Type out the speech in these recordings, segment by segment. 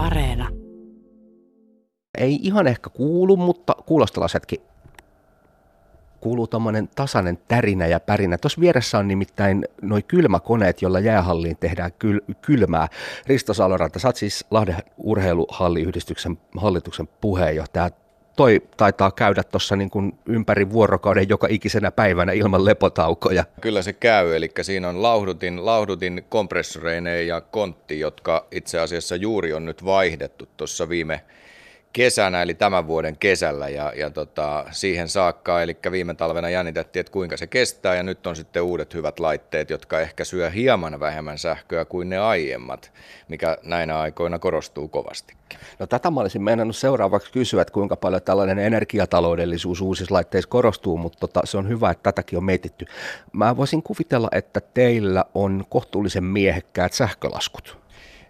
Areena. Ei ihan ehkä kuulu, mutta kuulostellaan hetki. Kuuluu tommonen tasainen tärinä ja pärinä. Tuossa vieressä on nimittäin noin kylmäkoneet, joilla jäähalliin tehdään kyl- kylmää. Risto Saloranta, sä oot siis Lahden urheiluhalliyhdistyksen hallituksen puheenjohtaja toi taitaa käydä tuossa niin kuin ympäri vuorokauden joka ikisenä päivänä ilman lepotaukoja. Kyllä se käy, eli siinä on lauhdutin, lauhdutin kompressoreineen ja kontti, jotka itse asiassa juuri on nyt vaihdettu tuossa viime kesänä, eli tämän vuoden kesällä, ja, ja tota, siihen saakka, eli viime talvena jännitettiin, että kuinka se kestää, ja nyt on sitten uudet hyvät laitteet, jotka ehkä syö hieman vähemmän sähköä kuin ne aiemmat, mikä näinä aikoina korostuu kovastikin. No tätä mä olisin meinannut seuraavaksi kysyä, että kuinka paljon tällainen energiataloudellisuus uusissa laitteissa korostuu, mutta tota, se on hyvä, että tätäkin on mietitty. Mä voisin kuvitella, että teillä on kohtuullisen miehekkäät sähkölaskut.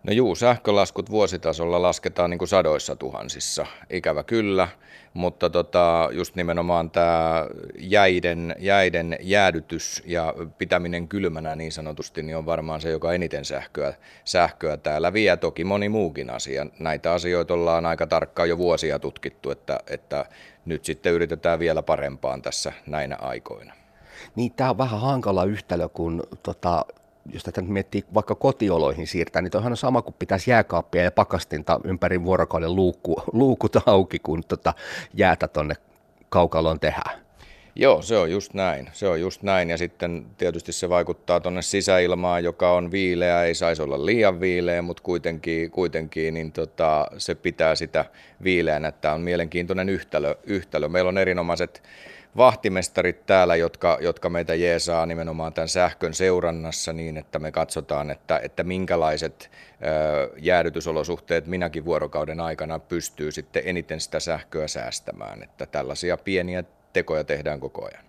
No juu, sähkölaskut vuositasolla lasketaan niin kuin sadoissa tuhansissa, ikävä kyllä, mutta tota, just nimenomaan tämä jäiden, jäiden jäädytys ja pitäminen kylmänä niin sanotusti, niin on varmaan se, joka eniten sähköä, sähköä täällä vie. Toki moni muukin asia. Näitä asioita ollaan aika tarkkaan jo vuosia tutkittu, että, että nyt sitten yritetään vielä parempaan tässä näinä aikoina. Niin, tämä on vähän hankala yhtälö, kun tota, jos tätä miettii vaikka kotioloihin siirtää, niin toihan on sama kuin pitäisi jääkaappia ja pakastinta ympäri vuorokauden luukku, luukut auki, kun tota jäätä tonne kaukaloon tehdään. Joo, se on just näin. Se on just näin ja sitten tietysti se vaikuttaa tuonne sisäilmaan, joka on viileä, ei saisi olla liian viileä, mutta kuitenkin, kuitenkin niin tota, se pitää sitä viileänä, että on mielenkiintoinen yhtälö. yhtälö. Meillä on erinomaiset vahtimestarit täällä, jotka, jotka meitä jeesaa nimenomaan tämän sähkön seurannassa niin, että me katsotaan, että, että minkälaiset ö, jäädytysolosuhteet minäkin vuorokauden aikana pystyy sitten eniten sitä sähköä säästämään. Että tällaisia pieniä tekoja tehdään koko ajan.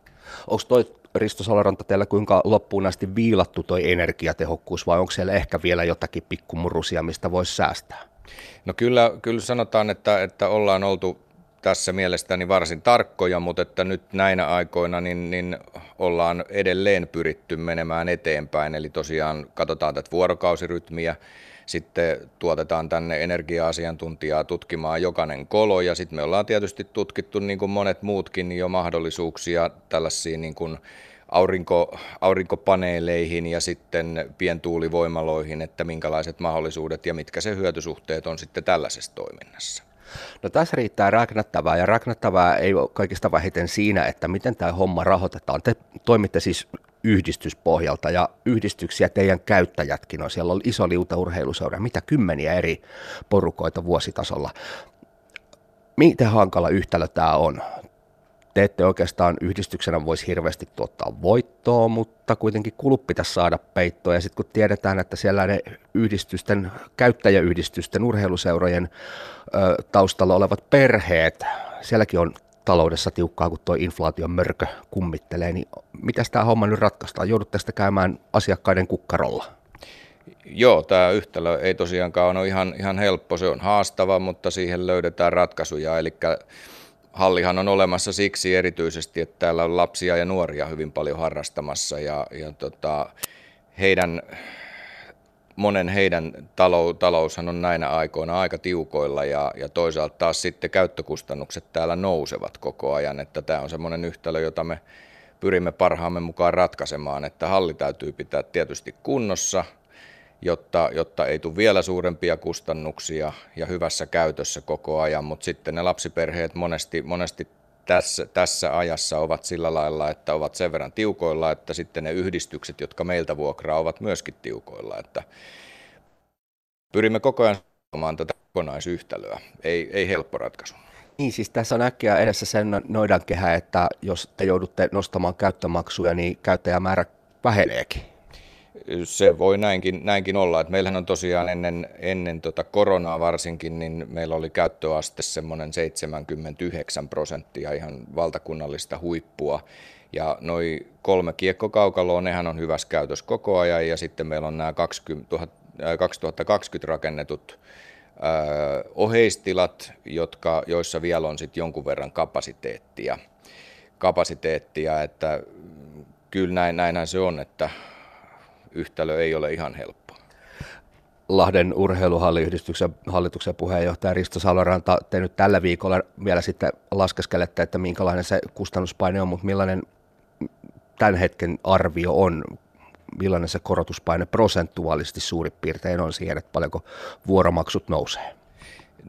Onko toi Risto Salaranta teillä kuinka loppuun asti viilattu toi energiatehokkuus vai onko siellä ehkä vielä jotakin pikkumurusia, mistä voisi säästää? No kyllä, kyllä sanotaan, että, että ollaan oltu tässä mielestäni varsin tarkkoja, mutta että nyt näinä aikoina niin, niin ollaan edelleen pyritty menemään eteenpäin. Eli tosiaan katsotaan tätä vuorokausirytmiä, sitten tuotetaan tänne energia-asiantuntijaa tutkimaan jokainen kolo ja sitten me ollaan tietysti tutkittu niin kuin monet muutkin jo mahdollisuuksia tällaisiin niin kuin aurinko, aurinkopaneeleihin ja sitten pientuulivoimaloihin, että minkälaiset mahdollisuudet ja mitkä se hyötysuhteet on sitten tällaisessa toiminnassa. No tässä riittää räknättävää ja räknättävää ei ole kaikista vähiten siinä, että miten tämä homma rahoitetaan. Te toimitte siis yhdistyspohjalta ja yhdistyksiä teidän käyttäjätkin on. Siellä on iso liuta urheiluseura, mitä kymmeniä eri porukoita vuositasolla. Miten hankala yhtälö tämä on? Te ette oikeastaan yhdistyksenä voisi hirveästi tuottaa voittoa, mutta kuitenkin kulut pitäisi saada peittoa. Ja sitten kun tiedetään, että siellä ne yhdistysten, käyttäjäyhdistysten, urheiluseurojen ö, taustalla olevat perheet, sielläkin on taloudessa tiukkaa, kun tuo inflaation mörkö kummittelee, niin miten tämä homma nyt ratkaistaan? Joudutte sitä käymään asiakkaiden kukkarolla? Joo, tämä yhtälö ei tosiaankaan ole ihan, ihan helppo, se on haastava, mutta siihen löydetään ratkaisuja. Eli hallihan on olemassa siksi erityisesti, että täällä on lapsia ja nuoria hyvin paljon harrastamassa ja, ja tota, heidän, monen heidän talou, taloushan on näinä aikoina aika tiukoilla ja, ja toisaalta taas sitten käyttökustannukset täällä nousevat koko ajan, että tämä on semmoinen yhtälö, jota me pyrimme parhaamme mukaan ratkaisemaan, että halli täytyy pitää tietysti kunnossa – jotta, jotta ei tule vielä suurempia kustannuksia ja hyvässä käytössä koko ajan, mutta sitten ne lapsiperheet monesti, monesti tässä, tässä ajassa ovat sillä lailla, että ovat sen verran tiukoilla, että sitten ne yhdistykset, jotka meiltä vuokraa, ovat myöskin tiukoilla. Että pyrimme koko ajan saamaan tätä kokonaisyhtälöä. Ei, ei helppo ratkaisu. Niin, siis tässä on äkkiä edessä sen noidankehä, että jos te joudutte nostamaan käyttömaksuja, niin käyttäjämäärä väheneekin se voi näinkin, näinkin olla. Että meillähän on tosiaan ennen, ennen tota koronaa varsinkin, niin meillä oli käyttöaste semmoinen 79 prosenttia ihan valtakunnallista huippua. Ja noin kolme kiekkokaukaloa, nehän on hyvässä käytössä koko ajan. Ja sitten meillä on nämä 20, 2020 rakennetut ö, oheistilat, jotka, joissa vielä on sitten jonkun verran kapasiteettia. kapasiteettia että kyllä näin, näinhän se on, että yhtälö ei ole ihan helppo. Lahden urheiluhalliyhdistyksen hallituksen puheenjohtaja Risto Saloranta, te nyt tällä viikolla vielä sitten laskeskelette, että minkälainen se kustannuspaine on, mutta millainen tämän hetken arvio on, millainen se korotuspaine prosentuaalisesti suurin piirtein on siihen, että paljonko vuoromaksut nousee?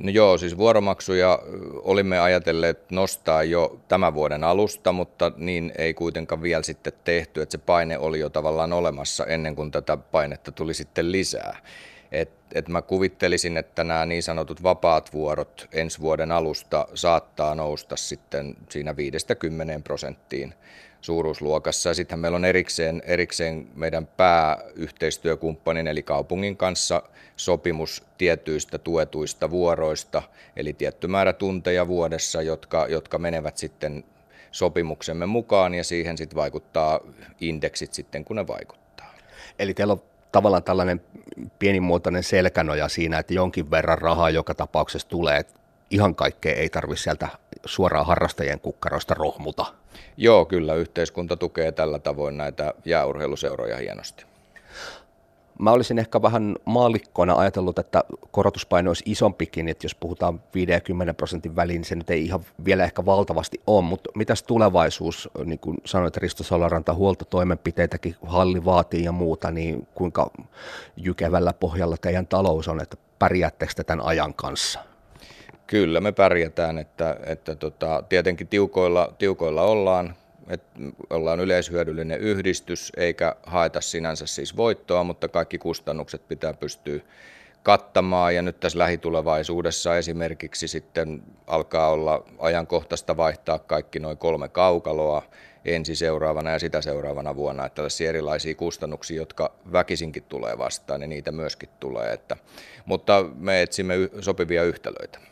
No joo, siis vuoromaksuja olimme ajatelleet nostaa jo tämän vuoden alusta, mutta niin ei kuitenkaan vielä sitten tehty, että se paine oli jo tavallaan olemassa ennen kuin tätä painetta tuli sitten lisää. Et, et mä kuvittelisin, että nämä niin sanotut vapaat vuorot ensi vuoden alusta saattaa nousta sitten siinä 50 prosenttiin suuruusluokassa. Sitten meillä on erikseen, erikseen meidän pääyhteistyökumppanin eli kaupungin kanssa sopimus tietyistä tuetuista vuoroista, eli tietty määrä tunteja vuodessa, jotka, jotka menevät sitten sopimuksemme mukaan ja siihen sitten vaikuttaa indeksit sitten, kun ne vaikuttaa. Eli teillä on tavallaan tällainen pienimuotoinen selkänoja siinä, että jonkin verran rahaa joka tapauksessa tulee, ihan kaikkea ei tarvitse sieltä suoraan harrastajien kukkaroista rohmuta. Joo, kyllä yhteiskunta tukee tällä tavoin näitä jääurheiluseuroja hienosti. Mä olisin ehkä vähän maalikkona ajatellut, että korotuspaino olisi isompikin, että jos puhutaan 50 prosentin väliin, niin se nyt ei ihan vielä ehkä valtavasti ole, mutta mitäs tulevaisuus, niin kuin sanoit Risto Solaranta, huoltotoimenpiteitäkin halli vaatii ja muuta, niin kuinka jykevällä pohjalla teidän talous on, että pärjäättekö tämän ajan kanssa? Kyllä me pärjätään, että, että tota, tietenkin tiukoilla, tiukoilla ollaan, että ollaan yleishyödyllinen yhdistys eikä haeta sinänsä siis voittoa, mutta kaikki kustannukset pitää pystyä kattamaan ja nyt tässä lähitulevaisuudessa esimerkiksi sitten alkaa olla ajankohtaista vaihtaa kaikki noin kolme kaukaloa ensi seuraavana ja sitä seuraavana vuonna, että tällaisia erilaisia kustannuksia, jotka väkisinkin tulee vastaan, niin niitä myöskin tulee. Että, mutta me etsimme sopivia yhtälöitä.